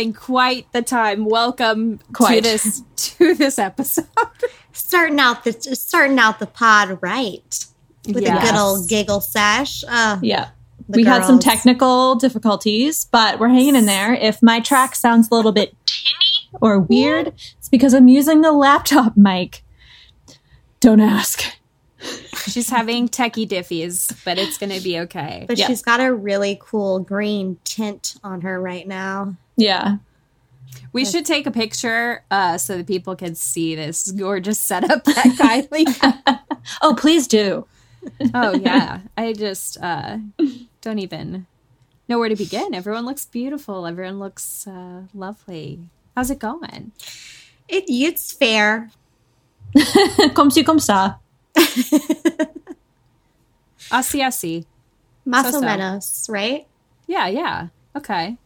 having quite the time. Welcome to this to this episode. starting out the starting out the pod right with a good old giggle sesh. Uh, Yeah. the we had some technical difficulties, but we're hanging in there. If my track sounds a little bit tinny or weird, it's because I'm using the laptop mic. Don't ask. She's having techie diffies, but it's going to be okay. But Yeah. she's got a really cool green tint on her right now. Yeah. We should take a picture uh, so that people can see this gorgeous setup that Kylie. Oh, please do. oh yeah, I just uh, don't even know where to begin. Everyone looks beautiful. Everyone looks uh, lovely. How's it going? It, it's fair. comme ci, comme ça. I see. I see. Más So-so. o menos, right? Yeah, yeah. Okay.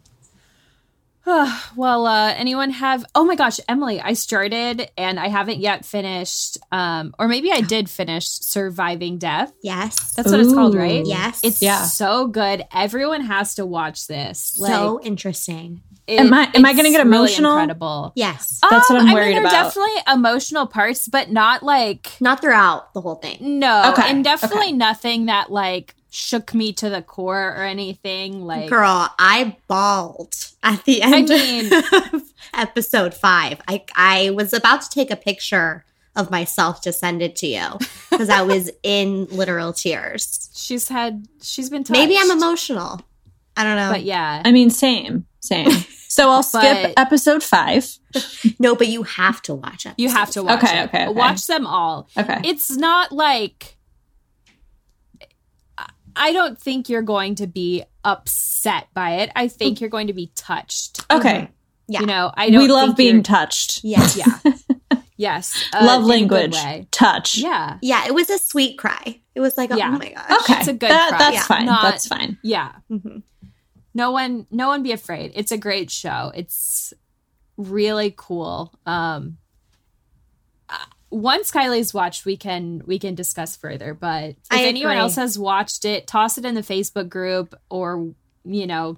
well, uh, anyone have? Oh my gosh, Emily, I started and I haven't yet finished, um, or maybe I did finish surviving death. Yes. That's what it's called, right? Yes. It's Yeah. so good. Everyone has to watch this. so interesting. it- Am I- am I gonna it's get really emotional? incredible. Yes. That's what I'm Um, I worried mean, there about. are definitely emotional parts, but not like Not throughout the whole thing. no, Okay, and definitely okay. nothing that like shook me to the core or anything. Like, Girl, I bawled at the I end mean- of episode five. I I was about to take a picture of myself to send it to you because I was in literal tears. she's had, she's been. Touched. Maybe I'm emotional. I don't know. but yeah, I mean, same, same. So I'll skip But- episode five. No, but you have to watch it. you have to watch Okay, it. okay, okay. Watch them all. Okay. It's not like I- I don't think you're going to be upset by it. I think you're going to be touched. okay. Yeah. You know, I don't. We love think being you're- touched. Yeah. Yeah. yes. uh, love in a good language. Touch. Yeah. Yeah, it was a sweet cry. It was like, Yeah. oh my gosh. Okay. It's a good That- cry. That's Yeah. fine. Not- that's fine. Yeah. Mhm. No one. No one be afraid. It's a great show. It's really cool. Um. Once Kylie's watched, we can we can discuss further. But if I anyone agree. else has watched it, toss it in the Facebook group or you know,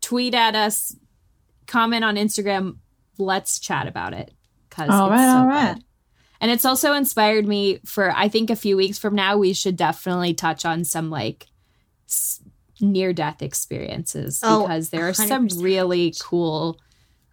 tweet at us, comment on Instagram. Let's chat about it because All it's right, so all right. good. And it's also inspired me for I think a few weeks from now we should definitely touch on some like near death experiences Oh, because there are some 100%. really cool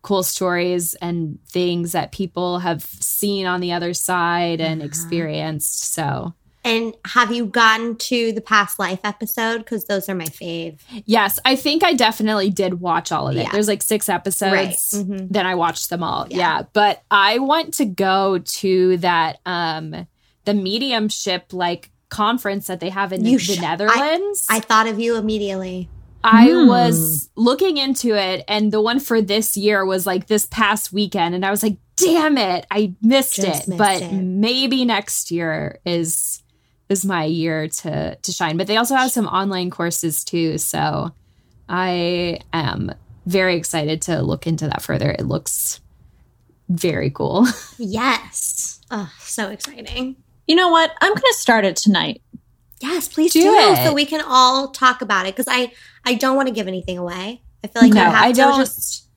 cool stories and things that people have seen on the other side and Uh-huh. experienced. So, And have you gotten to the past life episode? Because those are my fave. yes, I think I definitely did watch all of it. Yeah. There's like 6 episodes. Right. Mhm. Then I watched them all. Yeah. Yeah. But I want to go to that um the mediumship like conference that they have in the sh- I- Netherlands. I thought of you immediately. I Hmm. was looking into it, and the one for this year was like this past weekend, and I was like, "Damn it, I missed Just it." missed but it. maybe next year is is my year to to shine. But they also have some online courses too, so I am very excited to look into that further. It looks very cool. Yes. Oh, so exciting. You know what? I'm going to start it tonight. Yes, please Do do, it. so we can all talk about it because I I don't want to give anything away. I feel like No, you have I to don't- just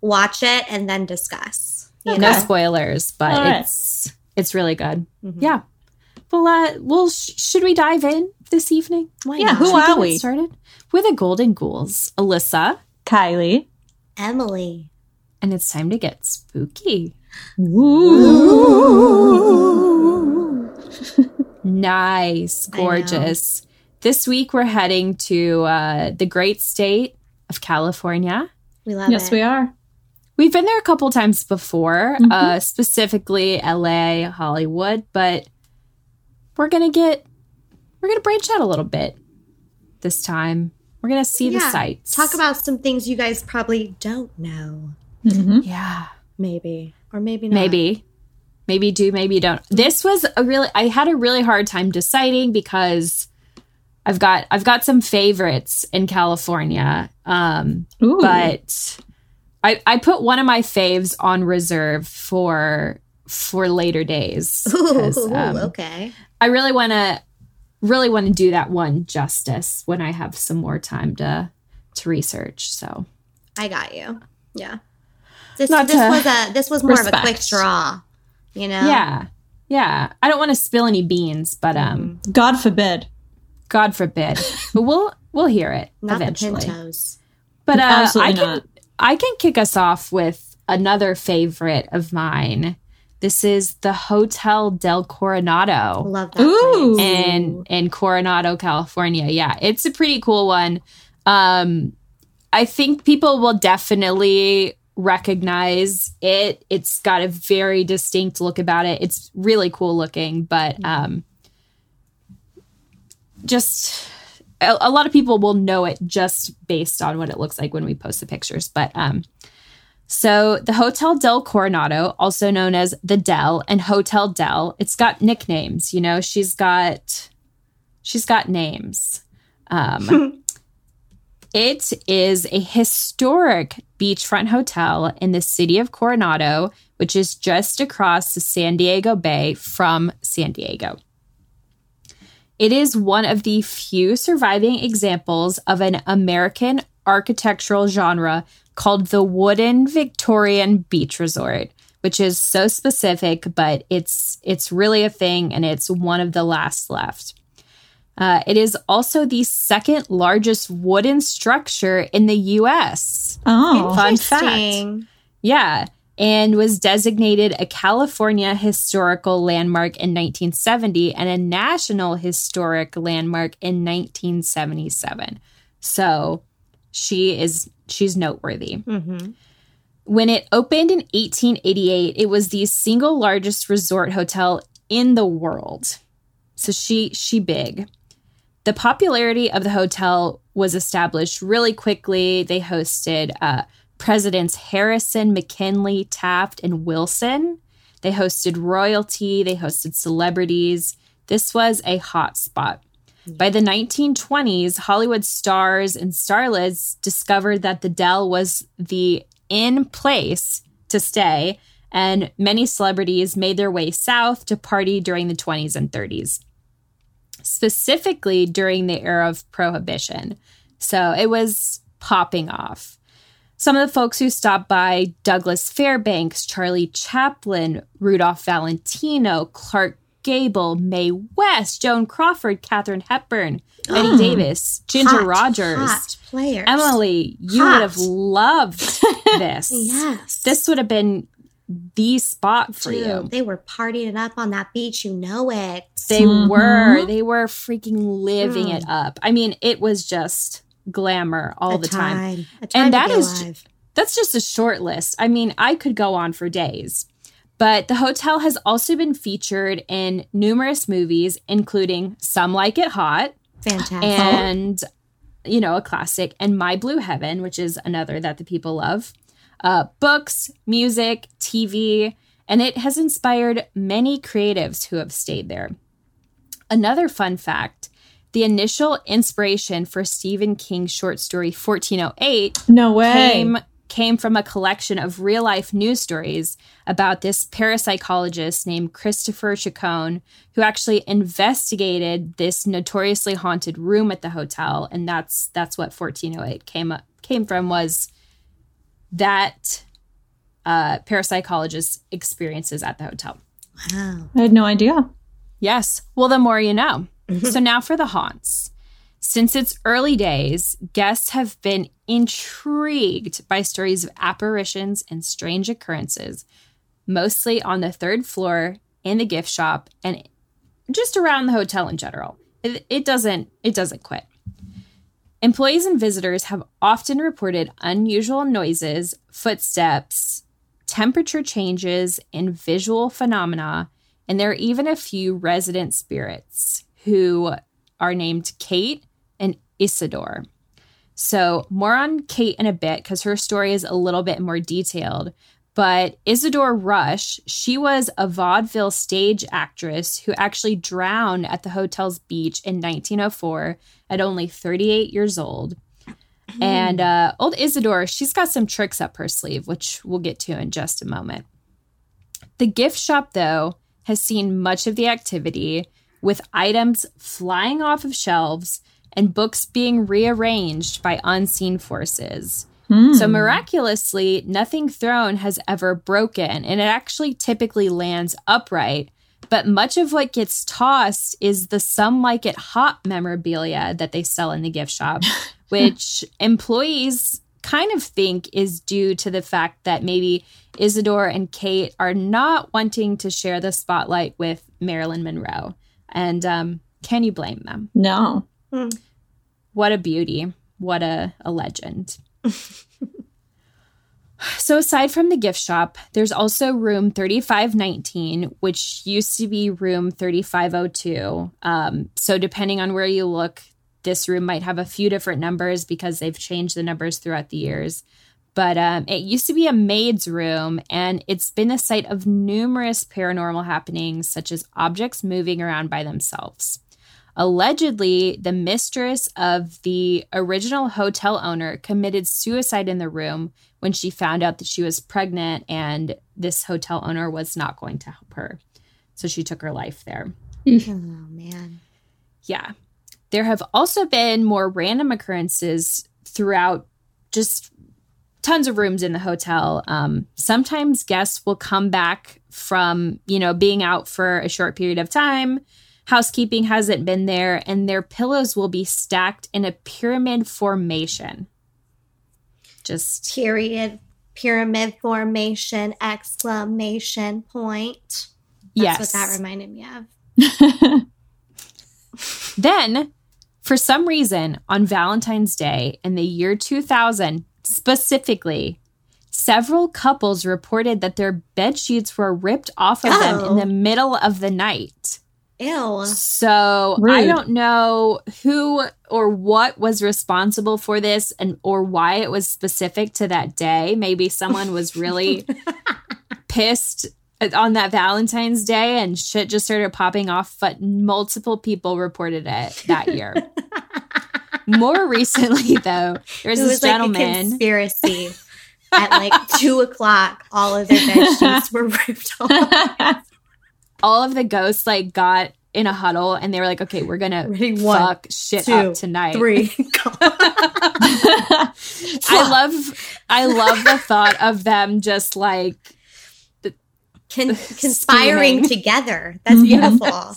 watch it and then discuss. You No spoilers, but All right. it's it's really good. Mhm. Yeah. Well, uh, well, sh- should we dive in this evening? Why Yeah, not? who Should we are we? Started with the Golden Ghouls, Alyssa, Kylie. Emily. and it's time to get spooky. Nice, I know. gorgeous. This week we're heading to uh, the great state of California. We love Yes, it. Yes, we are. We've been there a couple times before, Mhm. uh, specifically LA, Hollywood, but we're gonna get we're gonna branch out a little bit this time. We're gonna see the sights. Talk about some things you guys probably don't know. Mm-hmm. yeah. Maybe. Or maybe not. Maybe. Maybe do, maybe don't. This was a really I had a really hard time deciding because I've got I've got some favorites in California. Um Ooh. but I I put one of my faves on reserve for for later days. Ooh, um, okay. I really want to really want to do that one justice when I have some more time to to research. So, I got you. Yeah. This, Not this was a this was more of a quick draw. You know? Yeah. Yeah. I don't want to spill any beans, but um God forbid. God forbid. but we'll we'll hear it Not eventually. the Pintos. But uh, Absolutely I can not. I can kick us off with another favorite of mine. This is the Hotel del Coronado Love that. Ooh. place. in in Coronado, California. Yeah, it's a pretty cool one. Um, I think people will definitely recognize it. It's got a very distinct look about it. It's really cool looking, but um, just a, a lot of people will know it just based on what it looks like when we post the pictures. But um, so the Hotel del Coronado, also known as the Del and Hotel Del, it's got nicknames. You know, she's got she's got names. Um, it is a historic beachfront hotel in the city of Coronado, which is just across the San Diego Bay from San Diego. It is one of the few surviving examples of an American architectural genre called the Wooden Victorian Beach Resort, which is so specific, but it's it's really a thing and it's one of the last left. Uh, it is also the second largest wooden structure in the U.S. Oh. Fun fact. Yeah, and was designated a California Historical Landmark in 1970 and a National Historic Landmark in 1977. So she is she's noteworthy. hmm When it opened in 1888, it was the single largest resort hotel in the world. So she she big. The popularity of the hotel was established really quickly. They hosted uh, Presidents Harrison, McKinley, Taft, and Wilson. They hosted royalty. They hosted celebrities. This was a hot spot. By the 1920s, Hollywood stars and starlets discovered that the Del was the in place to stay, and many celebrities made their way south to party during the 20s and 30s, specifically during the era of Prohibition. So it was popping off. Some of the folks who stopped by Douglas Fairbanks, Charlie Chaplin, Rudolph Valentino, Clark Gable, Mae West, Joan Crawford, Katharine Hepburn, Bette oh, Davis, Ginger Hot, Rogers, hot players. Emily. You Hot. would have loved this. Yes. This would have been the spot for Dude, you. They were partying it up on that beach. You know it. They Mhm. were. They were freaking living Mm. it up. I mean, it was just glamour all A the time. A time And to that be is- alive. That's just a short list. I mean, I could go on for days. But the hotel has also been featured in numerous movies, including Some Like It Hot fantastic. and, you know, a classic, and My Blue Heaven, which is another that the people love. Uh, books, music, TV, and it has inspired many creatives who have stayed there. Another fun fact the initial inspiration for Stephen King's short story 1408 No way. came came from a collection of real life news stories about this parapsychologist named Christopher Chacon, who actually investigated this notoriously haunted room at the hotel, and that's that's what 1408 came up, came from was that uh, parapsychologist's experiences at the hotel. wow. I had no idea. Yes. Well, the more you know. so now for the haunts. Since its early days, guests have been intrigued by stories of apparitions and strange occurrences, mostly on the third floor, in the gift shop, and just around the hotel in general. It, it doesn't it doesn't quit. Employees and visitors have often reported unusual noises, footsteps, temperature changes, and visual phenomena and there are even a few resident spirits who are named Kate and Isidore. So, more on Kate in a bit because her story is a little bit more detailed. But Isidore Rush, she was a vaudeville stage actress who actually drowned at the hotel's beach in 1904 at only 38 years old. And uh, old Isidore, she's got some tricks up her sleeve, which we'll get to in just a moment. The gift shop, though, has seen much of the activity with items flying off of shelves and books being rearranged by unseen forces. Hmm. So miraculously, nothing thrown has ever broken, and it actually typically lands upright. But much of what gets tossed is the some like it hot memorabilia that they sell in the gift shop, which employees kind of think is due to the fact that maybe Isidore and Kate are not wanting to share the spotlight with Marilyn Monroe. And um, can you blame them? No. What a beauty. What a, a legend. so, aside from the gift shop, there's also room 3519, which used to be room 3502. Um, so, depending on where you look, this room might have a few different numbers because they've changed the numbers throughout the years. But um, it used to be a maid's room, and it's been the site of numerous paranormal happenings, such as objects moving around by themselves. Allegedly, the mistress of the original hotel owner committed suicide in the room when she found out that she was pregnant and this hotel owner was not going to help her. So she took her life there. Oh man. Yeah. There have also been more random occurrences throughout just tons of rooms in the hotel. Um, sometimes guests will come back from, you know, being out for a short period of time. Housekeeping hasn't been there, and their pillows will be stacked in a pyramid formation. Just, Period. Pyramid formation. Exclamation point. That's yes. what that reminded me of. Then, for some reason, on Valentine's Day in the year 2000, specifically, several couples reported that their bed sheets were ripped off of them in Oh. the middle of the night. Ew. So Rude. I don't know who or what was responsible for this and or why it was specific to that day. Maybe someone was really pissed on that Valentine's Day and shit just started popping off, but multiple people reported it that year. More recently, though, there's It this was like a gentleman. conspiracy. At like two o'clock, all of their bed sheets were ripped off. All of the ghosts like got in a huddle and they were like, "Okay, we're gonna Ready? One, fuck shit two, up tonight." Three. I love, I love the thought of them just like Con- conspiring Scheming. together. That's Mhm. beautiful.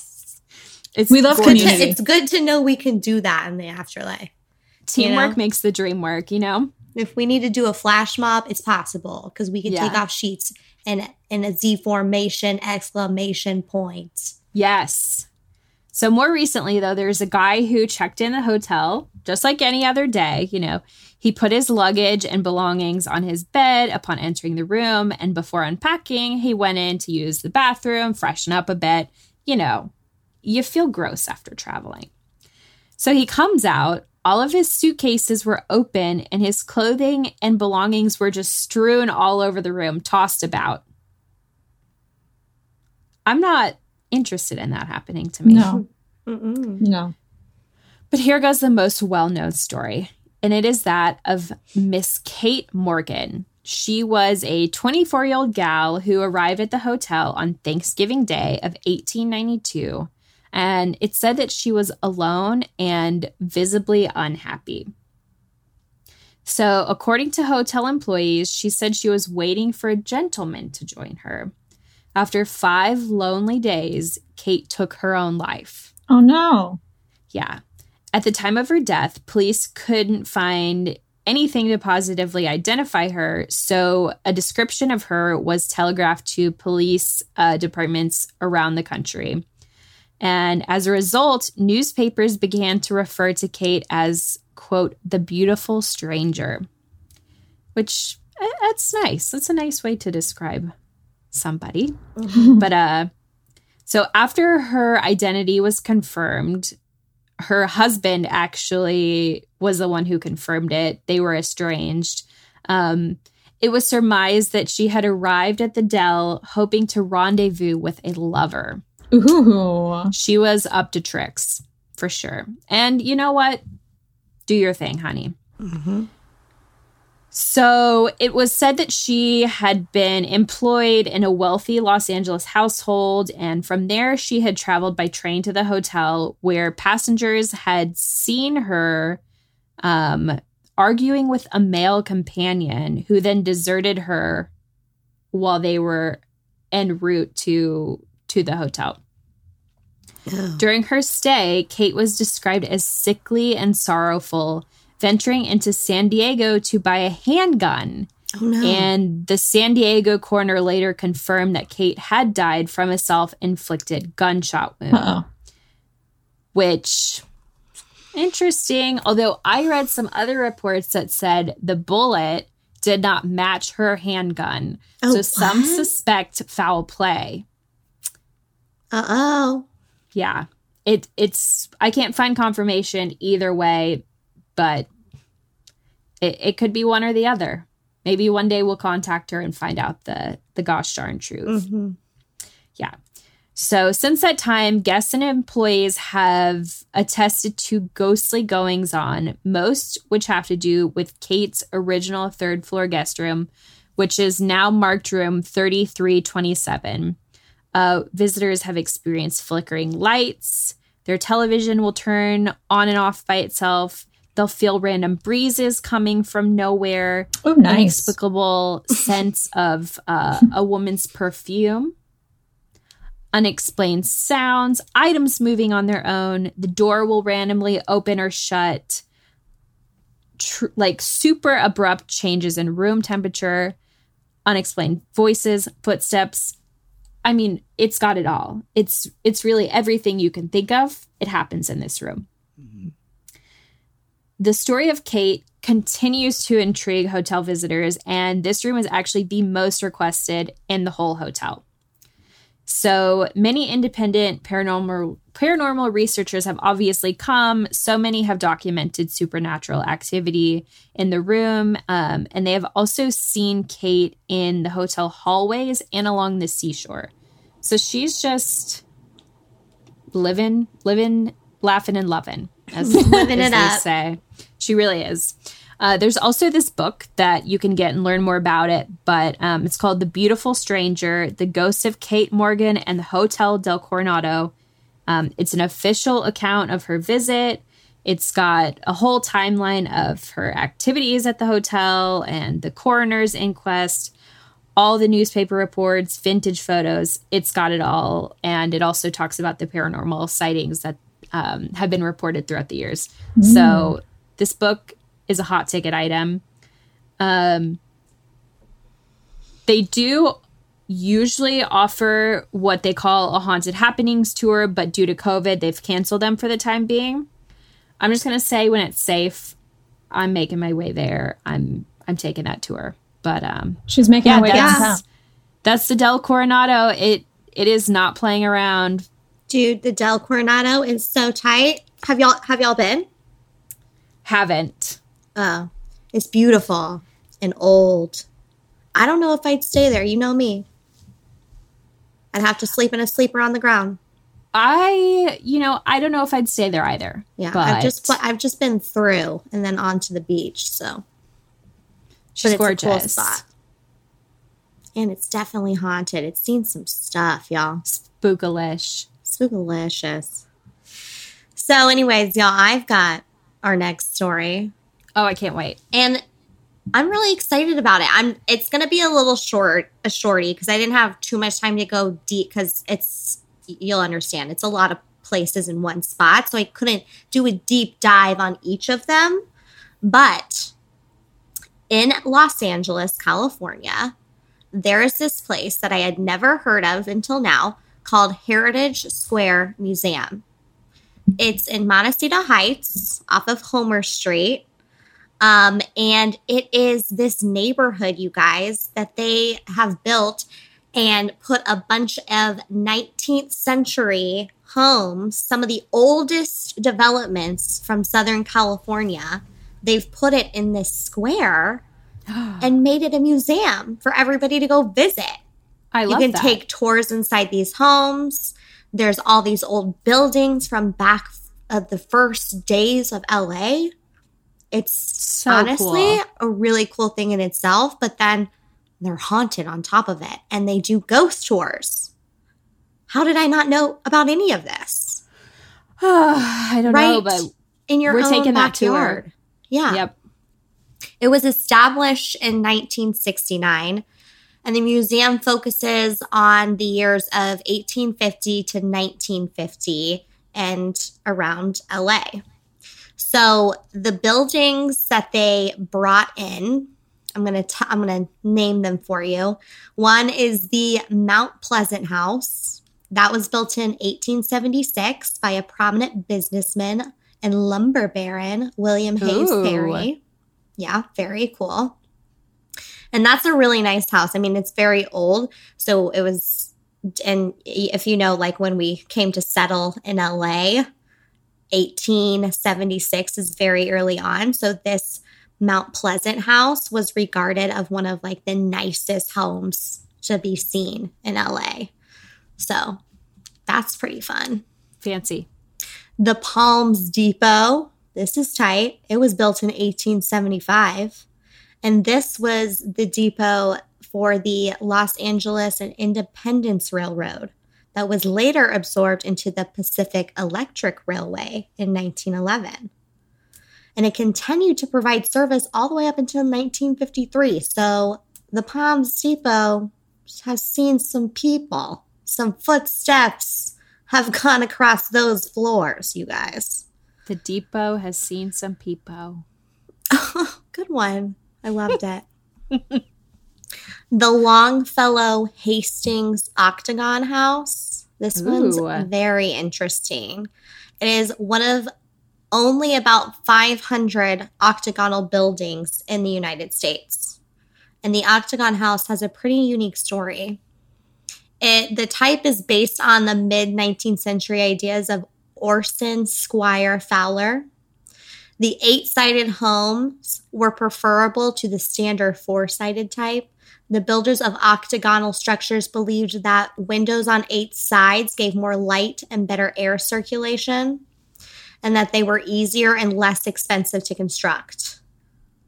it's We love Good to, Community. it's good to know we can do that in the afterlife. Teamwork you know? makes the dream work. You know. If we need to do a flash mob, it's possible because we can Yeah. take off sheets and in a Z formation exclamation point. Yes. So more recently though, there's a guy who checked in the hotel just like any other day, you know. He put his luggage and belongings on his bed upon entering the room and before unpacking, he went in to use the bathroom, freshen up a bit, you know. You feel gross after traveling. So he comes out, all of his suitcases were open and his clothing and belongings were just strewn all over the room, tossed about. I'm not interested in that happening to me. no. Mm-mm. No. But here goes the most well known story, and it is that of Miss Kate Morgan. She was a 24 year old gal who arrived at the hotel on Thanksgiving Day of 1892, and it said that she was alone and visibly unhappy. So, according to hotel employees, she said she was waiting for a gentleman to join her. After five lonely days, Kate took her own life. Oh no. Yeah. At the time of her death, police couldn't find anything to positively identify her, so a description of her was telegraphed to police uh, departments around the country. And as a result, newspapers began to refer to Kate as, quote, the beautiful stranger, which eh, that's nice. That's a nice way to describe somebody. But uh so after her identity was confirmed, her husband actually was the one who confirmed it. They were estranged. Um it was surmised that she had arrived at the Del hoping to rendezvous with a lover. Ooh. She was up to tricks for sure. And you know what? Do your thing, honey. So it was said that she had been employed in a wealthy Los Angeles household, and from there she had traveled by train to the hotel where passengers had seen her um, arguing with a male companion who then deserted her while they were en route to to the hotel. During her stay, Kate was described as sickly and sorrowful, venturing into San Diego to buy a handgun. Oh no. And the San Diego coroner later confirmed that Kate had died from a self inflicted gunshot wound, Uh oh. which interesting. Although I read some other reports that said the bullet did not match her handgun. Oh, so some suspect foul play. Uh oh. Yeah. It it's I can't find confirmation either way, but it, it could be one or the other. Maybe one day we'll contact her and find out the the gosh darn truth. hmm Yeah. So since that time, guests and employees have attested to ghostly goings on, most which have to do with Kate's original third floor guest room, which is now marked room 3327. Uh, visitors have experienced flickering lights. Their television will turn on and off by itself. They'll feel random breezes coming from nowhere Oh, nice. inexplicable sense of uh, a woman's perfume, unexplained sounds, items moving on their own. The door will randomly open or shut. Tr- like super abrupt changes in room temperature, unexplained voices, footsteps. I mean, it's got it all. It's it's really everything you can think of. It happens in this room. The story of Kate continues to intrigue hotel visitors, and this room is actually the most requested in the whole hotel. So many independent paranormal paranormal researchers have obviously come. So many have documented supernatural activity in the room, um, and they have also seen Kate in the hotel hallways and along the seashore. So she's just living, living, laughing, and loving, as, Living as it up. say. She really is. Uh, there's also this book that you can get and learn more about it, but um, it's called The Beautiful Stranger The Ghost of Kate Morgan and the Hotel del Coronado. Um, it's an official account of her visit. It's got a whole timeline of her activities at the hotel and the coroner's inquest, all the newspaper reports, vintage photos. It's got it all. And it also talks about the paranormal sightings that um, have been reported throughout the years. So this book is a hot ticket item. Um, they do usually offer what they call a haunted happenings tour, but due to COVID, they've canceled them for the time being. I'm just gonna say when it's safe, I'm making my way there. I'm I'm taking that tour. But um, She's making yeah, her way that's downtown. that's the Del Coronado. It it is not playing around. Dude, the Del Coronado is so tight. Have y'all have y'all been? Haven't. Oh, it's beautiful and old. I don't know if I'd stay there. You know me. I'd have to sleep in a sleeper on the ground. I you know I don't know if I'd stay there either. Yeah, but I've just I've just been through and then on to the beach. So, she's but it's gorgeous. a cool spot, and it's definitely haunted. It's seen some stuff, y'all. Spookalish. Spookalicious. So, anyways, y'all, I've got our next story. Oh, I can't wait. and I'm really excited about it. I'm it's going to be a little short, a shorty because I didn't have too much time to go deep cuz it's you'll understand. It's a lot of places in one spot, so I couldn't do a deep dive on each of them. But in Los Angeles, California, there is this place that I had never heard of until now called Heritage Square Museum. It's in Montecito Heights off of Homer Street. Um, and it is this neighborhood, you guys, that they have built and put a bunch of 19th century homes, some of the oldest developments from Southern California. They've put it in this square and made it a museum for everybody to go visit I you can that. take tours inside these homes. There's all these old buildings from back of the first days of LA. It's So honestly cool. a really cool thing in itself, but then they're haunted on top of it and they do ghost tours. How did I not know about any of this? I don't know, but In your We're own taking that tour. backyard. Yeah. yep. It was established in 1969, and the museum focuses on the years of 1850 to 1950 and around LA. So the buildings that they brought in, I'm gonna t- I'm gonna name them for you. One is the Mount Pleasant House. That was built in 1876 by a prominent businessman and lumber baron, William Hayes Ooh. Perry. Yeah, very cool. And that's a really nice house. I mean, it's very old. So it was, and if you know, like when we came to settle in LA, 1876 is very early on. So this Mount Pleasant house was regarded of one of like the nicest homes to be seen in LA. So that's pretty fun. Fancy. The Palms Depot. This is tight. It was built in 1875. And this was the depot for the Los Angeles and Independence Railroad that was later absorbed into the Pacific Electric Railway in 1911. And it continued to provide service all the way up until 1953. So the Palms Depot has seen some people, some footsteps have gone across those floors, you guys. The depot has seen some people. Good one. I loved it. the Longfellow Hastings Octagon House. This one's very interesting. It is one of only about 500 octagonal buildings in the United States. And the Octagon House has a pretty unique story. It the type is based on the mid 19th century ideas of Orson Squire Fowler. The eight sided homes were preferable to the standard four sided type. The builders of octagonal structures believed that windows on eight sides gave more light and better air circulation, and that they were easier and less expensive to construct.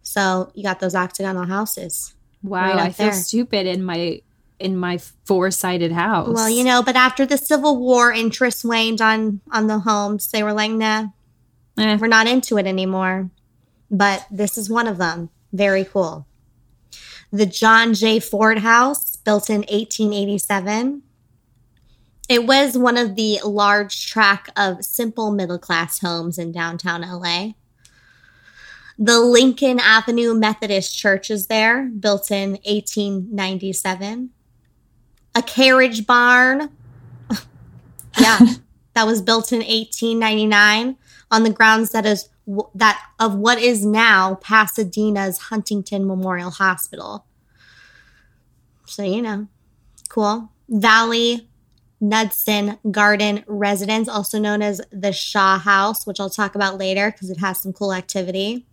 So you got those octagonal houses. Wow, Right I feel there. stupid in my in my four sided house. Well, you know, but after the Civil War, interest waned on on the homes. They were like, nah, Eh, we're not into it anymore. But this is one of them. Very cool. The John J. Ford House, built in 1887. It was one of the large track of simple middle class homes in downtown LA. The Lincoln Avenue Methodist Church is there, built in 1897. A carriage barn. yeah, that was built in 1899 on the grounds that is that of what is now Pasadena's Huntington Memorial Hospital. So you know, cool. Valley Knudsen Garden Residence, also known as the Shaw House, which I'll talk about later because it has some cool activity.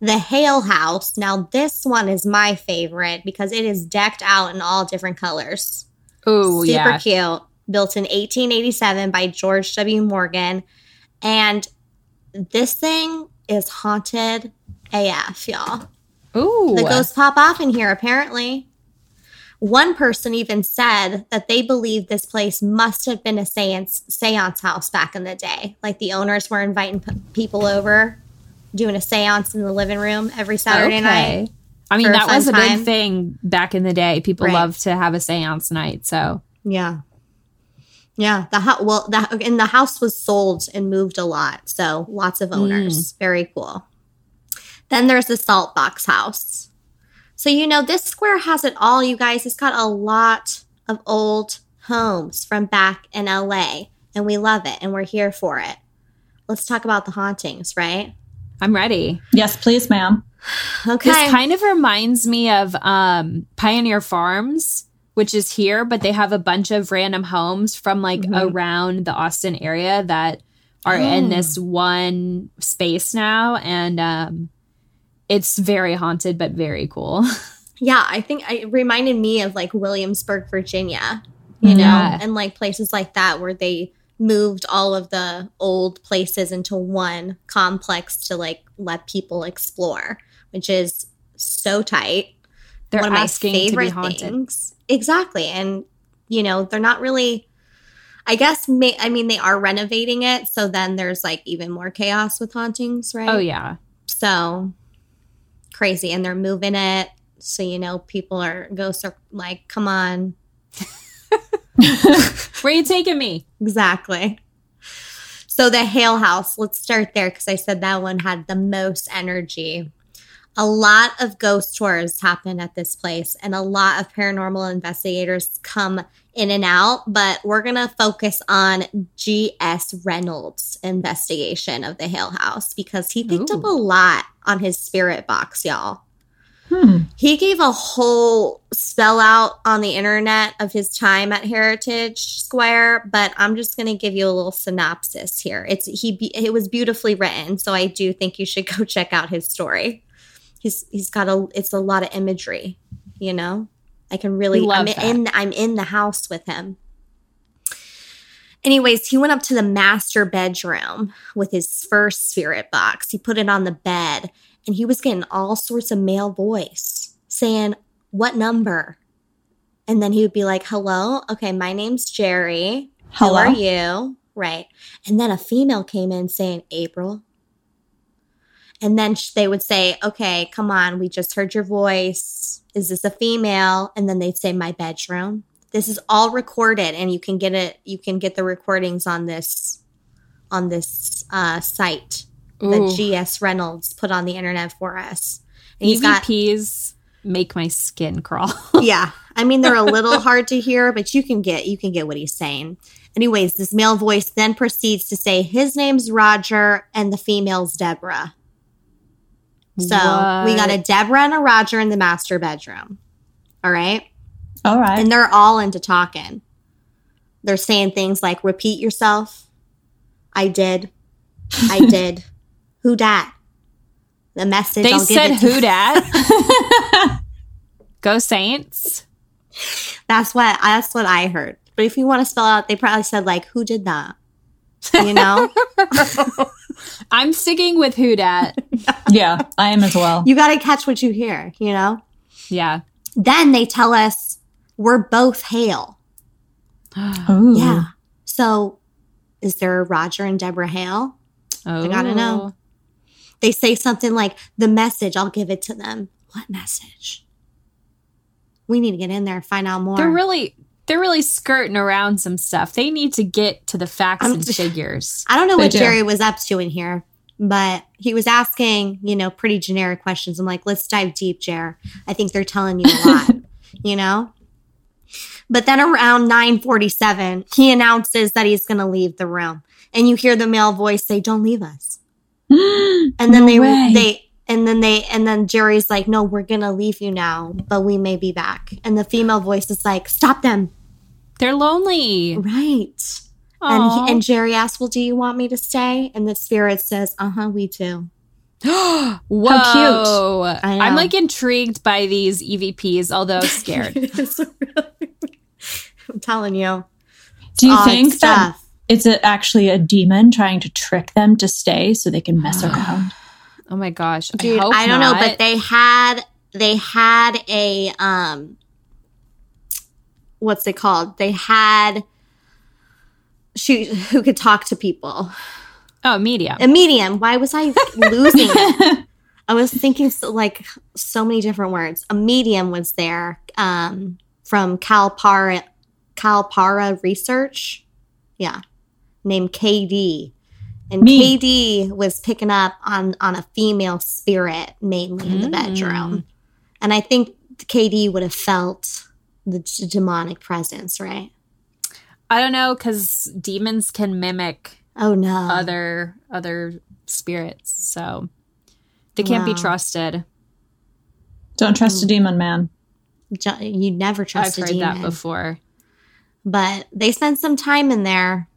The Hale House. Now, this one is my favorite because it is decked out in all different colors. oh yeah. Super cute. Built in 1887 by George W. Morgan. And this thing is haunted AF, y'all. Ooh. The ghosts pop off in here, apparently. One person even said that they believe this place must have been a seance, seance house back in the day. Like the owners were inviting p- people over, doing a seance in the living room every Saturday night. I mean, that was a fun big thing back in the day. People Right. loved to have a seance night. So, Yeah. Yeah, the house. Well, the and the house was sold and moved a lot, so lots of owners. Very cool. Then there's the Salt Box House. So you know this square has it all, you guys. It's got a lot of old homes from back in LA, and we love it, and we're here for it. Let's talk about the hauntings, right? I'm ready. Yes, please, ma'am. Okay. This kind of reminds me of um, Pioneer Farms, which is here, but they have a bunch of random homes from like Mhm. around the Austin area that are in this one space now. And um, it's very haunted, but very cool. Yeah, I think it reminded me of like Williamsburg, Virginia, you know, Yeah. and like places like that where they moved all of the old places into one complex to like let people explore, which is so tight. They're One of my asking to be favorite things. Exactly. And, you know, they're not really, I guess, may, I mean, they are renovating it. So then there's like even more chaos with hauntings, right? Oh, yeah. So crazy. And they're moving it. So, you know, people are, ghosts are like, come on. Where you taking me? Exactly. So, the Hale House, let's start there because I said that one had the most energy. A lot of ghost tours happen at this place, and a lot of paranormal investigators come in and out. But we're going to focus on G.S. Reynolds' investigation of the Hale House because he picked Ooh. up a lot on his spirit box, y'all. Hmm. He gave a whole spell out on the internet of his time at Heritage Square, but I'm just going to give you a little synopsis here. It's he it was beautifully written, so I do think you should go check out his story. He's he's got a it's a lot of imagery, you know. I can really Love I'm that. in I'm in the house with him. Anyways, he went up to the master bedroom with his first spirit box. He put it on the bed and he was getting all sorts of male voice saying, What number? And then he would be like, Hello, okay, my name's Jerry. Hello. Who are you? Right. And then a female came in saying, April. And then sh- they would say, Okay, come on, we just heard your voice. Is this a female? And then they'd say, My bedroom. This is all recorded and you can get it, you can get the recordings on this on this uh, site that GS Reynolds put on the internet for us. And he's got EVPs make my skin crawl. yeah. I mean, they're a little hard to hear, but you can get you can get what he's saying. Anyways, this male voice then proceeds to say his name's Roger and the female's Deborah. So we got a Deborah and a Roger in the master bedroom. All right. All right. And they're all into talking. They're saying things like, repeat yourself. I did. I did. Who dat? The message. They I'll said who dat? Go Saints. That's what that's what I heard. But if you want to spell out, they probably said like, "Who did that?" You know, I'm sticking with who dat. yeah, I am as well. you got to catch what you hear. You know. Yeah. Then they tell us we're both Hale. Ooh. Yeah. So, is there a Roger and Deborah Hale? Oh. gotta know. They say something like, "The message. I'll give it to them." What message? We need to get in there and find out more. They're really they're really skirting around some stuff. They need to get to the facts I'm- and figures. I don't know They what do. Jerry was up to in here, but he was asking, you know, pretty generic questions. I'm like, let's dive deep, Jer. I think they're telling you a lot, you know? But then around 947, he announces that he's going to leave the room. And you hear the male voice say, don't leave us. And then No they, way. they, and then they, and then Jerry's like, no, we're going to leave you now, but we may be back. And the female voice is like, stop them. They're lonely. Right. Aw. And, he, and Jerry asks, Well, do you want me to stay? And the spirit says, Uh huh, we do. Whoa. I know. I'm like intrigued by these EVPs, although scared. I'm telling you. Do you odd think that stuff. it's a, actually a demon trying to trick them to stay so they can mess around? oh my gosh. Dude, I, hope I don't know, but they had they had a um what's it called? They had she who could talk to people. Oh, a medium. A medium. Why was I losing it? I was thinking so, like so many different words. A medium was there um, from Calpara, Calpara Research. Yeah, named KD, and Me. KD was picking up on on a female spirit mainly in the Mm. bedroom, and I think KD would have felt the demonic presence, right? I don't know because demons can mimic Oh no! other other spirits, so they can't be trusted. Don't trust a demon, man. You never trust I've a heard demon. that before. but they spent some time in there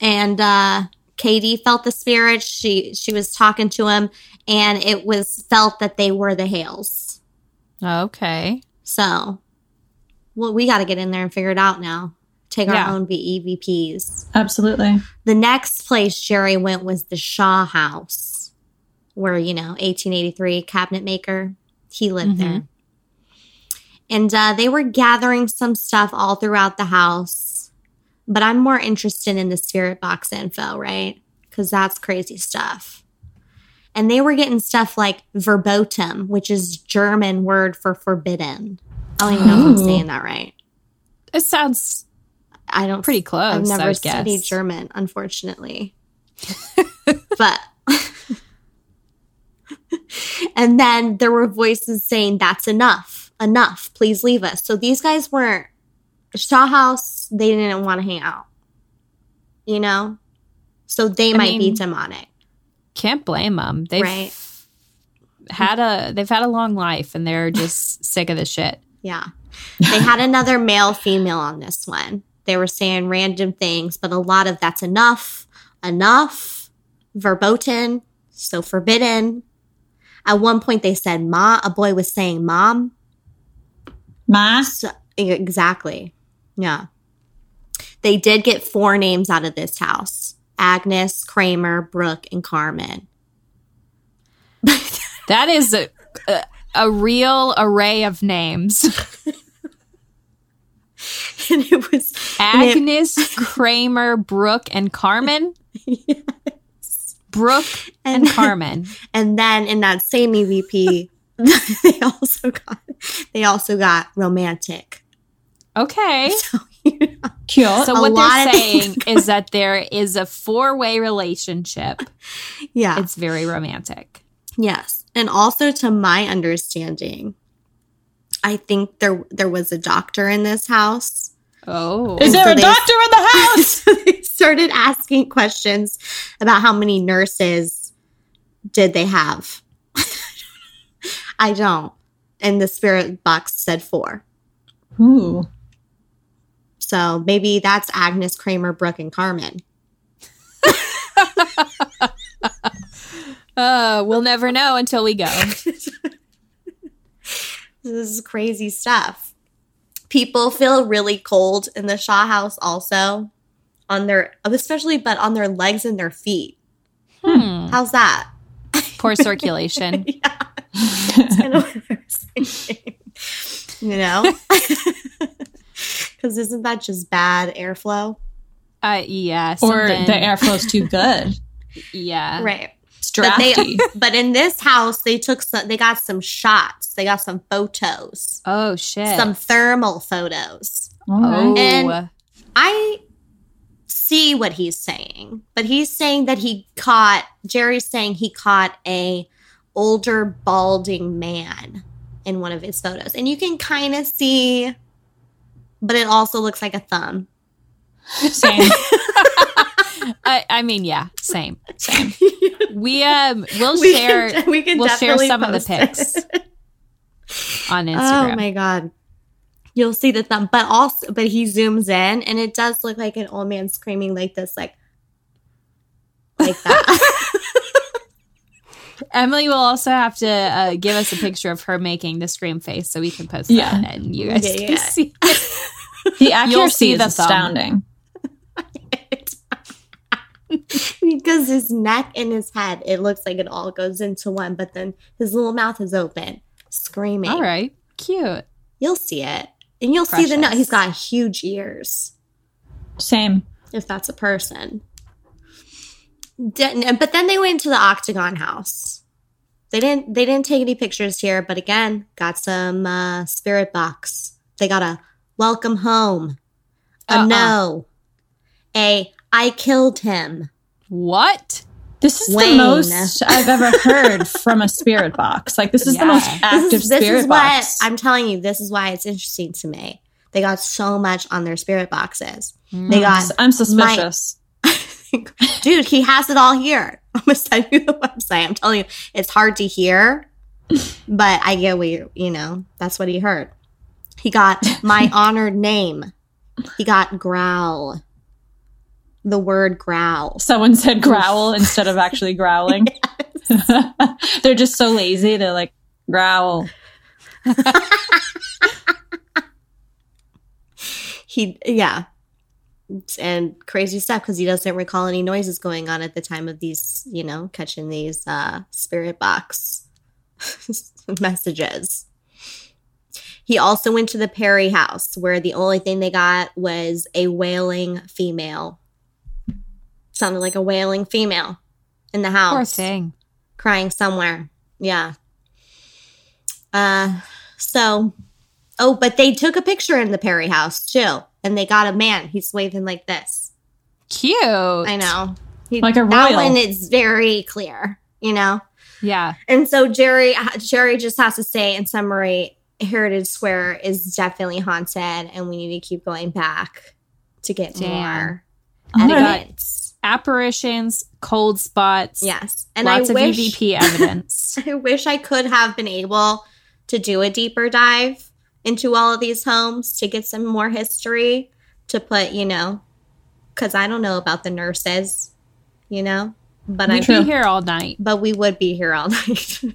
and uh katie felt the spirit she she was talking to him and it was felt that they were the hales Okay. so well we got to get in there and figure it out now take our Yeah. own evps Absolutely. the next place jerry went was the shaw house where you know 1883 cabinet maker he lived Mhm. there and uh, they were gathering some stuff all throughout the house but i'm more interested in the spirit box info right because that's crazy stuff and they were getting stuff like verboten, which is German word for forbidden. I don't even know if I'm saying that right. It sounds I don't pretty close. I've never studied guess. German, unfortunately. but and then there were voices saying, That's enough. Enough. Please leave us. So these guys weren't Shaw House, they didn't want to hang out. You know? So they I might be demonic. Can't blame them. They've Right. had a they've had a long life and they're just sick of the shit. Yeah. They had another male female on this one. They were saying random things, but a lot of that's enough, enough, verboten, so forbidden. At one point, they said, Ma, a boy was saying, Mom. Ma? So, exactly. Yeah. They did get four names out of this house Agnes, Kramer, Brooke, and Carmen. That is a a, a real array of names. and it was and it- Agnes, Kramer, Brooke, and Carmen. Yes. Brooke and Carmen. And then in that same EVP, they also got they also got romantic. Okay. Cute. So what they're saying is that there is a four-way relationship. Yeah. It's very romantic. yes. And also to my understanding, I think there there was a doctor in this house. Oh. Is there so a they- doctor in the house? so they started asking questions about how many nurses did they have. I don't. And the spirit box said four. Ooh. So maybe that's Agnes, Kramer, Brooke, and Carmen. Uh, we'll never know until we go. This is crazy stuff. People feel really cold in the Shaw house also on their especially but on their legs and their feet. Hmm. How's that? Poor circulation. yeah. That's kind of what I was thinking. You know? Cuz isn't that just bad airflow? Uh, yeah. Or something- the airflow's too good. Yeah. Right. It's But they but in this house they took some they got some shots. They got some photos. Oh shit. Some thermal photos. Oh. And- I see what he's saying, but he's saying that he caught Jerry's saying he caught a older balding man in one of his photos. And you can kind of see but it also looks like a thumb. Same. I, I mean, yeah. Same. Same. We um we'll We share can, we can we'll share definitely some of the post pics it. on Instagram. Oh my god. You'll see the thumb, but also but he zooms in and it does look like an old man screaming like this like like that. Emily will also have to uh, give us a picture of her making the scream face so we can post Yeah. that and you guys Yeah, can yeah. see. The accuracy see is the thumb. astounding. because his neck and his head, it looks like it all goes into one, but then his little mouth is open, screaming. All right. Cute. You'll see it. And you'll see the nose. He's got huge ears, Same. if that's a person. Didn't, but then they went to the Octagon house. They didn't they didn't take any pictures here, but again, got some uh, spirit box. They got a welcome home. A Uh-uh. no. A I killed him. What? This is Wayne. the most I've ever heard from a spirit box. Like this is the most active this is, this spirit is box. I'm telling you, this is why it's interesting to me. They got so much on their spirit boxes. Mm. They got, I'm suspicious. dude, he has it all here. I'm gonna send you the website. I'm telling you, it's hard to hear, but I get what you, you know, that's what he heard. He got my honored name. He got growl. The word growl. Someone said growl instead of actually growling. They're just so lazy. They're like growl. He, yeah. And crazy stuff because he doesn't recall any noises going on at the time of these, you know, catching these uh, spirit box messages. He also went to the Perry house where the only thing they got was a wailing female. Sounded like a wailing female in the house. Poor thing. crying somewhere. Yeah. Uh, so, oh, but they took a picture in the Perry house too, and they got a man. He's waving like this. Cute. I know. He, Like a That royal. one is very clear, you know? Yeah. And so Jerry Jerry just has to say in summary, Heritage Square is definitely haunted and we need to keep going back to get Damn. more evidence. Apparitions, cold spots. Yes. And lots I of wish EVP evidence. I wish I could have been able to do a deeper dive into all of these homes to get some more history to put, you know, because I don't know about the nurses, you know, but I We'd be here all night. but we would be here all night. So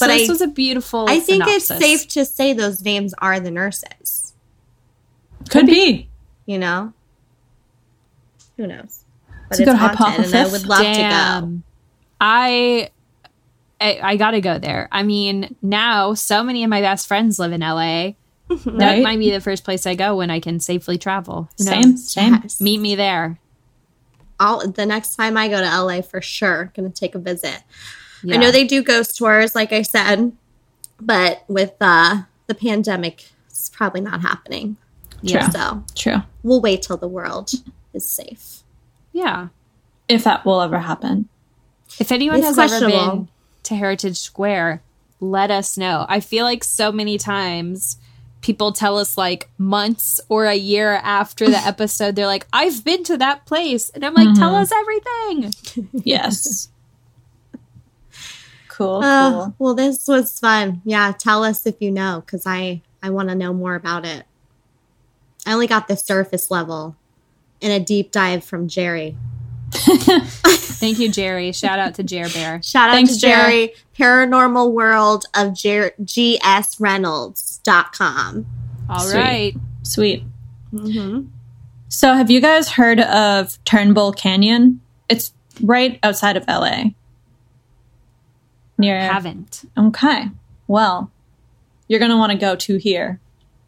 but this I, was a beautiful. I think it's safe to say those names are the nurses, Could be. you know. Who knows? But It's a good and I would love to Damn. I, I I gotta go there. I mean, now so many of my best friends live in LA. That might be the first place I go when I can safely travel. Who Same, same. Yes. Meet me there. I'll, the next time I go to LA for sure, gonna take a visit. Yeah. I know they do ghost tours, like I said, but with uh, the pandemic, it's probably not happening. Yeah. So True. we'll wait till the world is safe. Yeah. If that will ever happen. If anyone It's has ever been to Heritage Square, let us know. I feel like so many times people tell us like months or a year after the episode, they're like, I've been to that place. And I'm like, tell Mhm. us everything. Yes. cool. Uh, cool. well, this was fun. Yeah, tell us if you know, because I I want to know more about it. I only got the surface level and a deep dive from Jerry. Thank you, Jerry. Shout out to Jer Bear. Shout out Thanks, to Jerry. Paranormal World of Jer- gsreynolds.com. All Sweet. right. Sweet. Mm-hmm. So, have you guys heard of Turnbull Canyon? It's right outside of LA. Near. Haven't. Okay. Well, you're going to want to go to here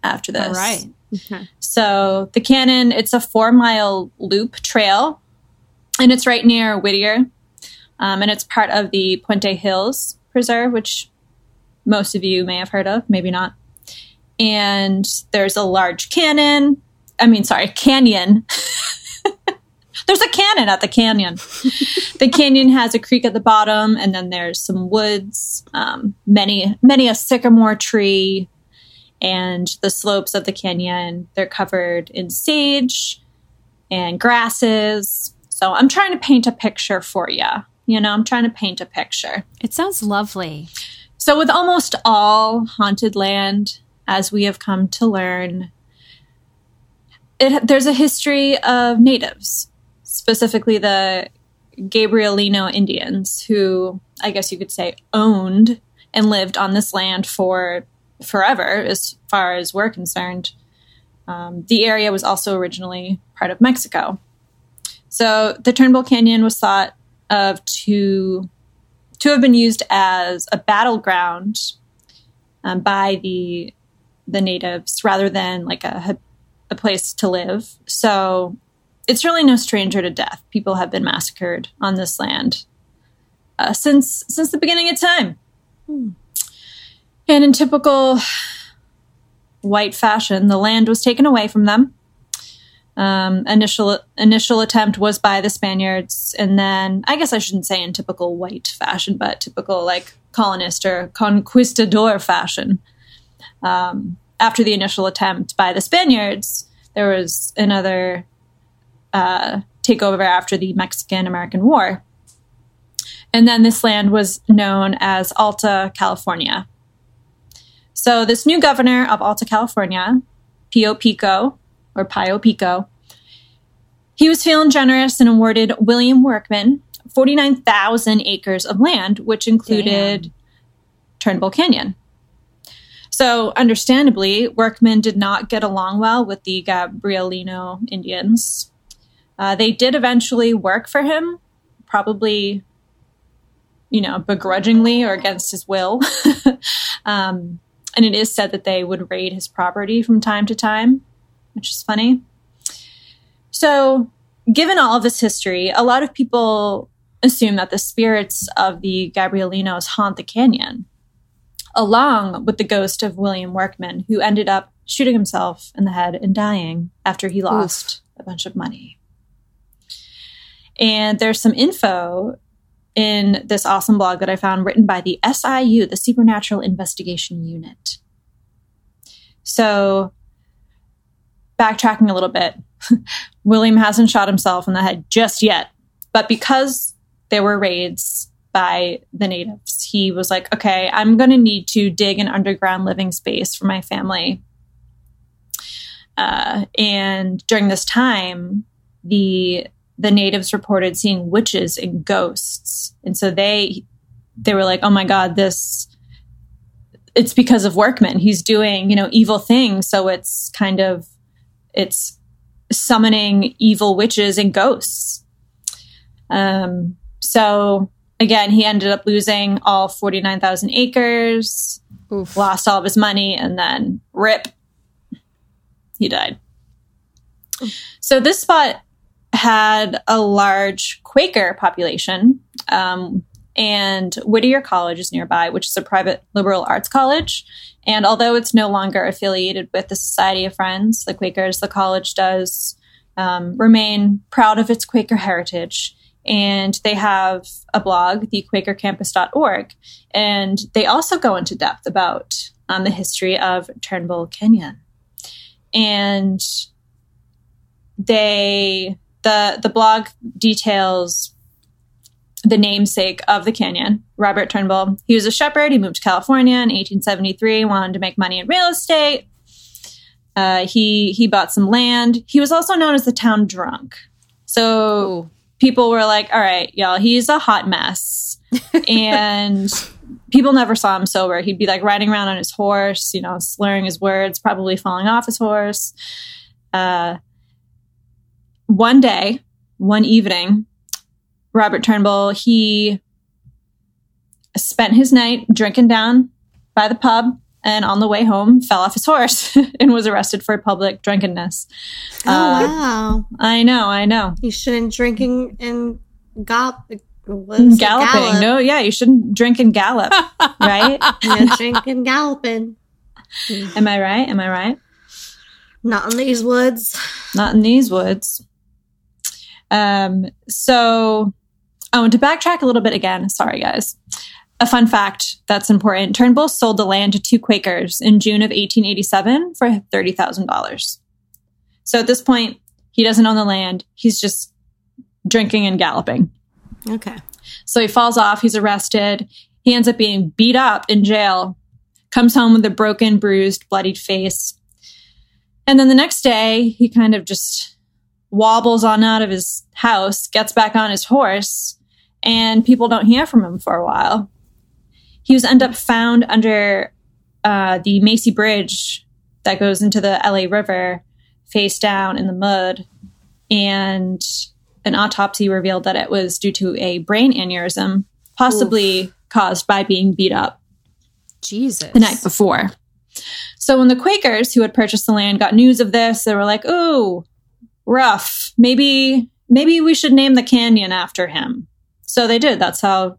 after this. All right. Okay. So the canyon, it's a four mile loop trail, and it's right near Whittier, um, and it's part of the Puente Hills Preserve, which most of you may have heard of, maybe not. And there's a large cannon. I mean, sorry, canyon. there's a cannon at the canyon. the canyon has a creek at the bottom, and then there's some woods, um, many, many a sycamore tree, and the slopes of the canyon they're covered in sage and grasses so i'm trying to paint a picture for you you know i'm trying to paint a picture It sounds lovely. so with almost all haunted land as we have come to learn it, there's a history of natives specifically the gabrielino indians who i guess you could say owned and lived on this land for forever as far as we're concerned um, the area was also originally part of mexico so the turnbull canyon was thought of to to have been used as a battleground um, by the the natives rather than like a a place to live. So it's really no stranger to death. People have been massacred on this land uh, since since the beginning of time. And in typical white fashion, the land was taken away from them. Um, initial initial attempt was by the Spaniards, and then I guess I shouldn't say in typical white fashion, but typical like colonist or conquistador fashion. Um, after the initial attempt by the Spaniards, there was another uh, takeover after the Mexican American War, and then this land was known as Alta California. So this new governor of Alta California, Pio Pico, or Pio Pico, he was feeling generous and awarded William Workman 49,000 acres of land, which included Turnbull Canyon. So, understandably, Workman did not get along well with the Gabrielino Indians. Uh, they did eventually work for him, probably, you know, begrudgingly or against his will. um, and it is said that they would raid his property from time to time, which is funny. So, given all of this history, a lot of people assume that the spirits of the Gabrielinos haunt the canyon, along with the ghost of William Workman, who ended up shooting himself in the head and dying after he lost Oof. a bunch of money. And there's some info in this awesome blog that I found written by the SIU, the Supernatural Investigation Unit. So, backtracking a little bit, William hasn't shot himself in the head just yet. But because there were raids by the natives, he was like, okay, I'm going to need to dig an underground living space for my family. Uh, and during this time, the the natives reported seeing witches and ghosts, and so they they were like, "Oh my god, this." It's because of Workman. He's doing, you know, evil things. So it's kind of, it's summoning evil witches and ghosts. Um, so again, he ended up losing all 49,000 acres, Oof. lost all of his money, and then rip, he died. So this spot had a large Quaker population. Um, and Whittier College is nearby, which is a private liberal arts college. And although it's no longer affiliated with the Society of Friends, the Quakers, the college does um, remain proud of its Quaker heritage. And they have a blog, thequakercampus.org. And they also go into depth about um, the history of Turnbull Canyon. And they the the blog details the namesake of the canyon, Robert Turnbull. He was a shepherd. He moved to California in 1873, wanted to make money in real estate. Uh, he he bought some land. He was also known as the town drunk. So Ooh. people were like, "All right, y'all, he's a hot mess," and people never saw him sober. He'd be like riding around on his horse, you know, slurring his words, probably falling off his horse. Uh, one day, one evening, Robert Turnbull, he spent his night drinking down by the pub and on the way home fell off his horse and was arrested for public drunkenness. Oh, uh, wow. I know, I know. You shouldn't drinking and gallop. Galloping. Gallop? No, yeah, you shouldn't drink and gallop, right? yeah, drink and galloping. Am I right? Am I right? Not in these woods. Not in these woods. Um, so, oh, and to backtrack a little bit again, sorry guys. A fun fact that's important Turnbull sold the land to two Quakers in June of 1887 for $30,000. So at this point, he doesn't own the land. He's just drinking and galloping. Okay. So he falls off. He's arrested. He ends up being beat up in jail, comes home with a broken, bruised, bloodied face. And then the next day, he kind of just wobbles on out of his house, gets back on his horse, and people don't hear from him for a while. He was end up found under uh, the Macy Bridge that goes into the LA River, face down in the mud, and an autopsy revealed that it was due to a brain aneurysm, possibly Oof. caused by being beat up. Jesus. The night before. So when the Quakers who had purchased the land got news of this, they were like, "Ooh, rough. Maybe maybe we should name the canyon after him. So they did. That's how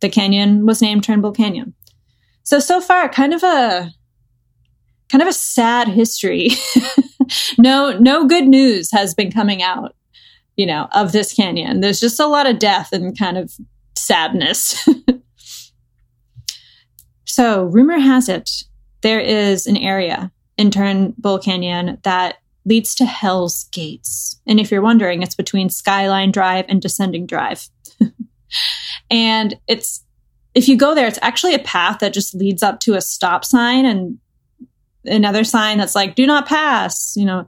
the canyon was named Turnbull Canyon. So so far, kind of a kind of a sad history. no no good news has been coming out, you know, of this canyon. There's just a lot of death and kind of sadness. so rumor has it there is an area in Turnbull Canyon that leads to Hell's Gates. And if you're wondering, it's between Skyline Drive and Descending Drive. and it's, if you go there, it's actually a path that just leads up to a stop sign and another sign that's like, do not pass, you know,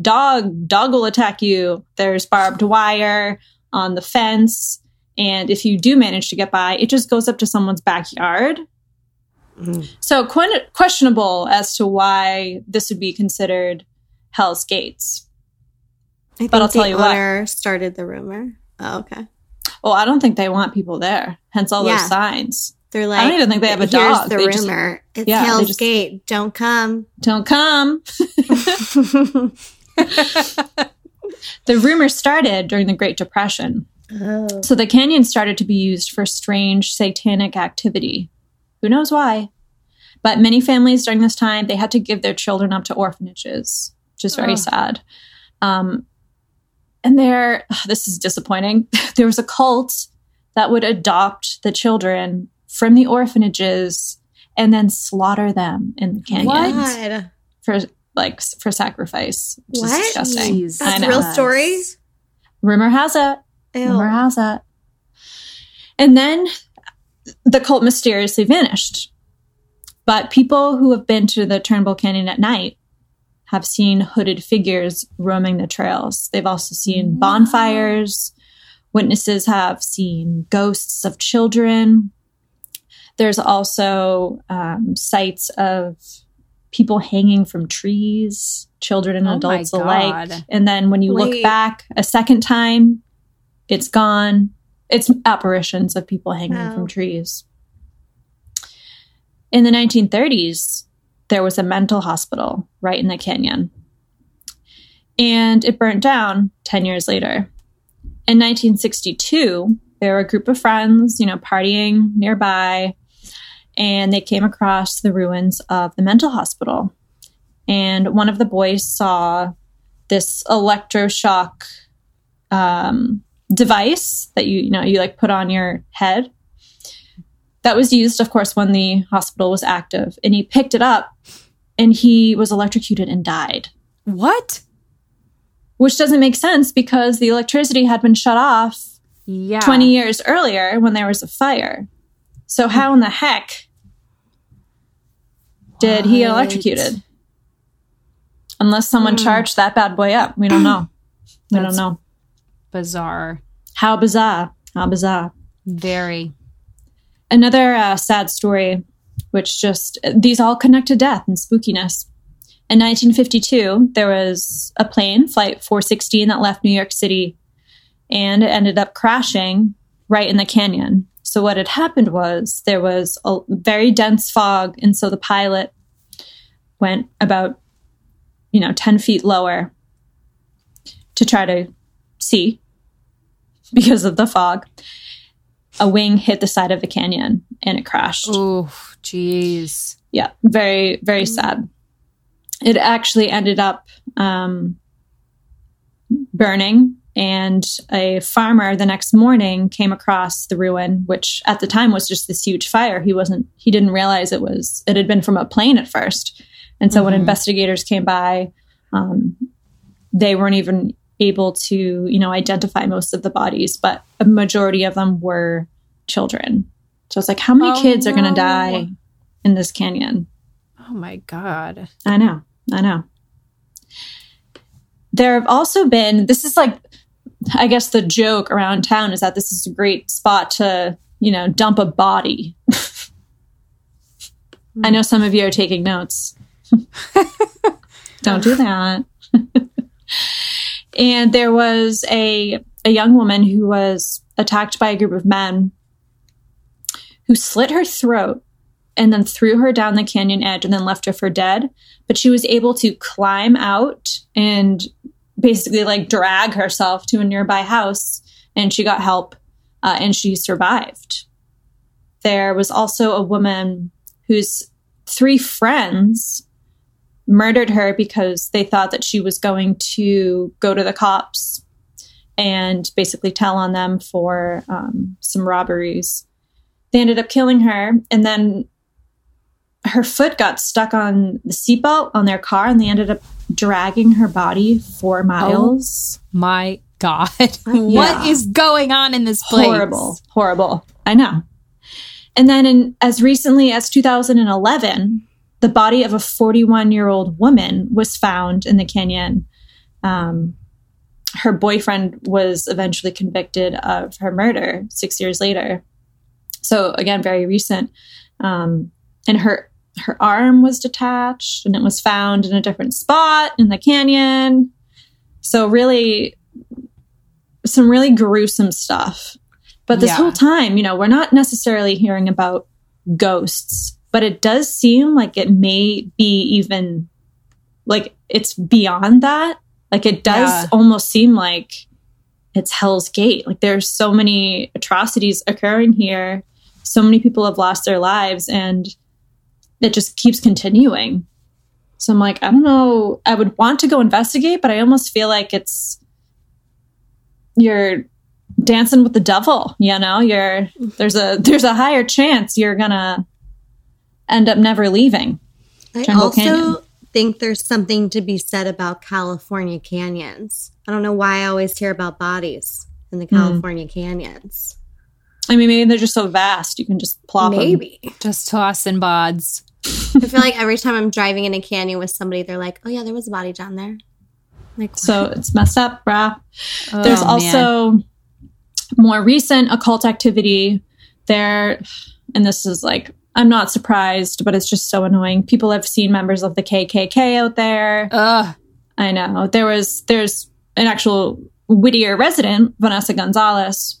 dog, dog will attack you. There's barbed wire on the fence. And if you do manage to get by, it just goes up to someone's backyard. Mm. So qu- questionable as to why this would be considered Hell's Gates. I but I'll tell you what. Started the rumor. Oh, okay. Well, I don't think they want people there. Hence all yeah. those signs. They're like, I don't even think they have a dog. the they rumor. Just, it's yeah, Hell's just, Gate. Don't come. Don't come. the rumor started during the Great Depression Oh. So the canyon started to be used for strange satanic activity. Who knows why? But many families during this time they had to give their children up to orphanages, is very Oh. sad. Um, and there, this is disappointing. there was a cult that would adopt the children from the orphanages and then slaughter them in the canyon What? For like for sacrifice, which What? is disgusting. Jeez. That's know. real story. Rumor has it. Ew. Rumor has it. And then the cult mysteriously vanished. But people who have been to the Turnbull Canyon at night have seen hooded figures roaming the trails. They've also seen bonfires. Witnesses have seen ghosts of children. There's also um, sights of people hanging from trees, children and Oh adults alike. And then when you look back a second time, it's gone. It's apparitions of people hanging from trees. In the 1930s, there was a mental hospital right in the canyon. And it burnt down 10 years later. In 1962, there were a group of friends, you know, partying nearby, and they came across the ruins of the mental hospital. And one of the boys saw this electroshock um, device that you you know you like put on your head that was used of course when the hospital was active and he picked it up and he was electrocuted and died What? which doesn't make sense because the electricity had been shut off Yeah. 20 years earlier when there was a fire so how in the heck did he get electrocuted unless someone Hmm. charged that bad boy up we don't know we don't know Bizarre. how bizarre how bizarre Very. Another uh, sad story, which just these all connect to death and spookiness. In 1952, there was a plane, Flight 416, that left New York City and it ended up crashing right in the canyon. So, what had happened was there was a very dense fog, and so the pilot went about, you know, 10 feet lower to try to see because of the fog a wing hit the side of the canyon and it crashed. Oh, jeez. Yeah, very, very sad. It actually ended up um, burning, and a farmer the next morning came across the ruin, which at the time was just this huge fire. He wasn't, he didn't realize it was, it had been from a plane at first. And so when Mhm. investigators came by, um, they weren't even able to, you know, identify most of the bodies, but a majority of them were children. So it's like, how many Oh, kids are going to die in this canyon? Oh my God. I know, I know. There have also been, this is like, I guess the joke around town is that this is a great spot to, you know, dump a body. Hmm. I know some of you are taking notes. Don't do that. and there was a a young woman who was attacked by a group of men who slit her throat and then threw her down the canyon edge and then left her for dead. But she was able to climb out and basically like drag herself to a nearby house and she got help uh, and she survived. There was also a woman whose three friends murdered her because they thought that she was going to go to the cops and basically tell on them for um, some robberies. They ended up killing her, and then her foot got stuck on the seatbelt on their car, and they ended up dragging her body four miles. My God. Yeah. What is going on in this place? Horrible, horrible. I know. And then, in, as recently as 2011, the body of a 41 year old woman was found in the canyon. Um, her boyfriend was eventually convicted of her murder six years later. So again, very recent. Um, and her her arm was detached, and it was found in a different spot in the canyon. So really, some really gruesome stuff. But this Yeah. whole time, you know, we're not necessarily hearing about ghosts, but it does seem like it may be even like it's beyond that. Like it does Yeah. almost seem like it's Hell's Gate. Like there's so many atrocities occurring here. So many people have lost their lives and it just keeps continuing. So I'm like, I don't know. I would want to go investigate, but I almost feel like it's you're dancing with the devil, you know? You're there's a there's a higher chance you're gonna end up never leaving. I Jungle also Canyon. think there's something to be said about California canyons. I don't know why I always hear about bodies in the Hmm. California canyons. I mean, maybe they're just so vast you can just plop Maybe. Just tossing bods. I feel like every time I'm driving in a canyon with somebody, they're like, "Oh yeah, there was a body down there." Like, So it's messed up, brah. There's Oh, man. also more recent occult activity there, and this is like I'm not surprised, but it's just so annoying. People have seen members of the KKK out there. Ugh. I know there was there's an actual Whittier resident, Vanessa Gonzalez,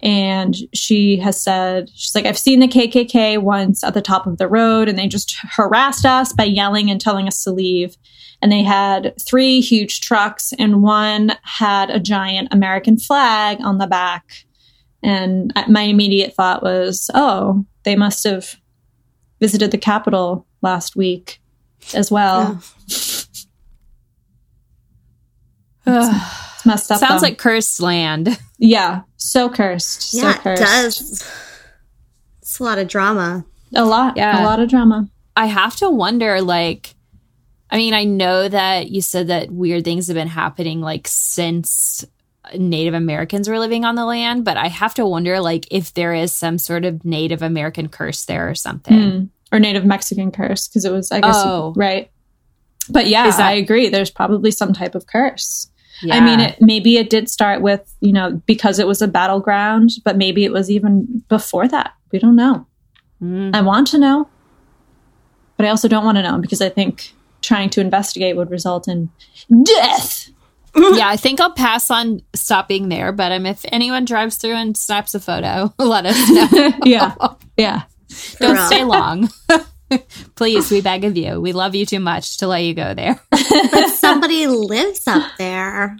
and she has said she's like I've seen the KKK once at the top of the road, and they just harassed us by yelling and telling us to leave. And they had three huge trucks, and one had a giant American flag on the back. And my immediate thought was, oh, they must have visited the Capitol last week as well. Ugh. It's messed up. Sounds though. like cursed land. Yeah, so cursed. yeah, so cursed. it does. It's a lot of drama. A lot. Yeah. A lot of drama. I have to wonder, like, I mean, I know that you said that weird things have been happening like since Native Americans were living on the land, but I have to wonder, like, if there is some sort of Native American curse there or something. Mm. Or Native Mexican curse, because it was, I guess, Oh. right. But yeah, that- I agree. There's probably some type of curse. Yeah. I mean, it, maybe it did start with, you know, because it was a battleground, but maybe it was even before that. We don't know. Mm. I want to know, but I also don't want to know because I think trying to investigate would result in death. yeah, I think I'll pass on stopping there, but um, if anyone drives through and snaps a photo, let us know. yeah. Yeah. Don't real. stay long. Please, we beg of you. We love you too much to let you go there. But somebody lives up there.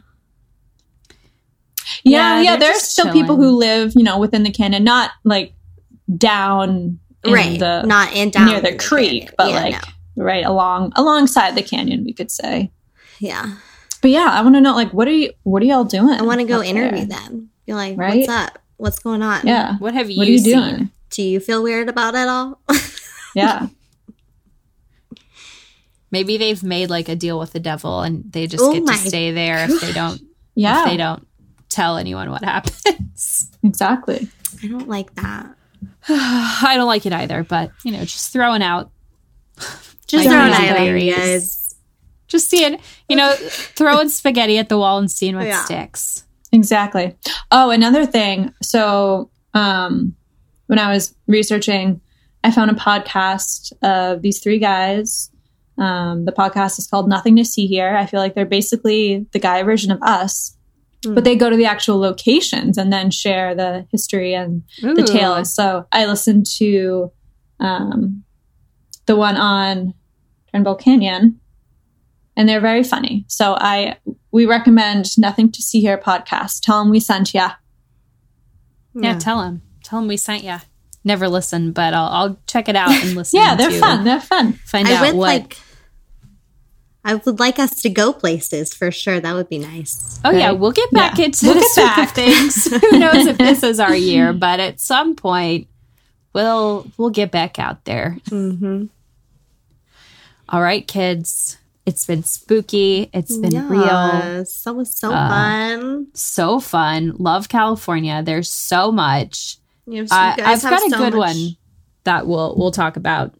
Yeah, Yeah, yeah. they're There's just still people who live, you know, within the canyon, not like down in right. the Not in down near the in creek, canyon. but Yeah, like no. right along alongside the canyon, we could say. Yeah. But yeah, I want to know like what are you what are y'all doing? I want to go interview there? them. Be like, Right? what's up? What's going on? Yeah. What have you, What are you seen? doing? Do you feel weird about it all? Yeah. Maybe they've made like a deal with the devil and they just Oh get to stay there if they don't Yeah. if they don't tell anyone what happens. Exactly. I don't like that. I don't like it either, but you know, just throwing out Just throwing out ideas. just seeing, you know, throwing spaghetti at the wall and seeing what Yeah. sticks. Exactly. Oh, another thing. So, um, when I was researching, I found a podcast of these three guys. Um, the podcast is called Nothing to See Here. I feel like they're basically the guy version of us, Hmm. but they go to the actual locations and then share the history and the Ooh. tales. So I listened to um, the one on Turnbull Canyon, and they're very funny. So I we recommend Nothing to See Here podcast. Tell them we sent ya. Yeah, tell him. Tell them we sent you. Never listen, but I'll, I'll check it out and listen. Yeah, they're to fun. They're fun. Find I out would what. like. I would like us to go places for sure. That would be nice. oh yeah, we'll get back Yeah. into We'll the get back. things. Who knows if this is our year? But at some point, we'll we'll get back out there. Mm-hmm. All right, kids. It's been spooky. It's been real. Yes, that was so Uh, fun. So fun. Love California. There's so much. You, you I, guys I've have got a good much- one that we'll we'll talk about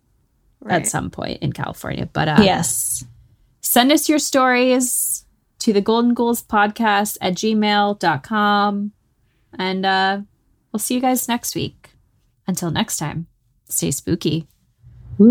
Right. at some point in California. But uh, yes. send us your stories to the golden ghouls podcast at gmail.com and uh we'll see you guys next week until next time stay spooky Ooh.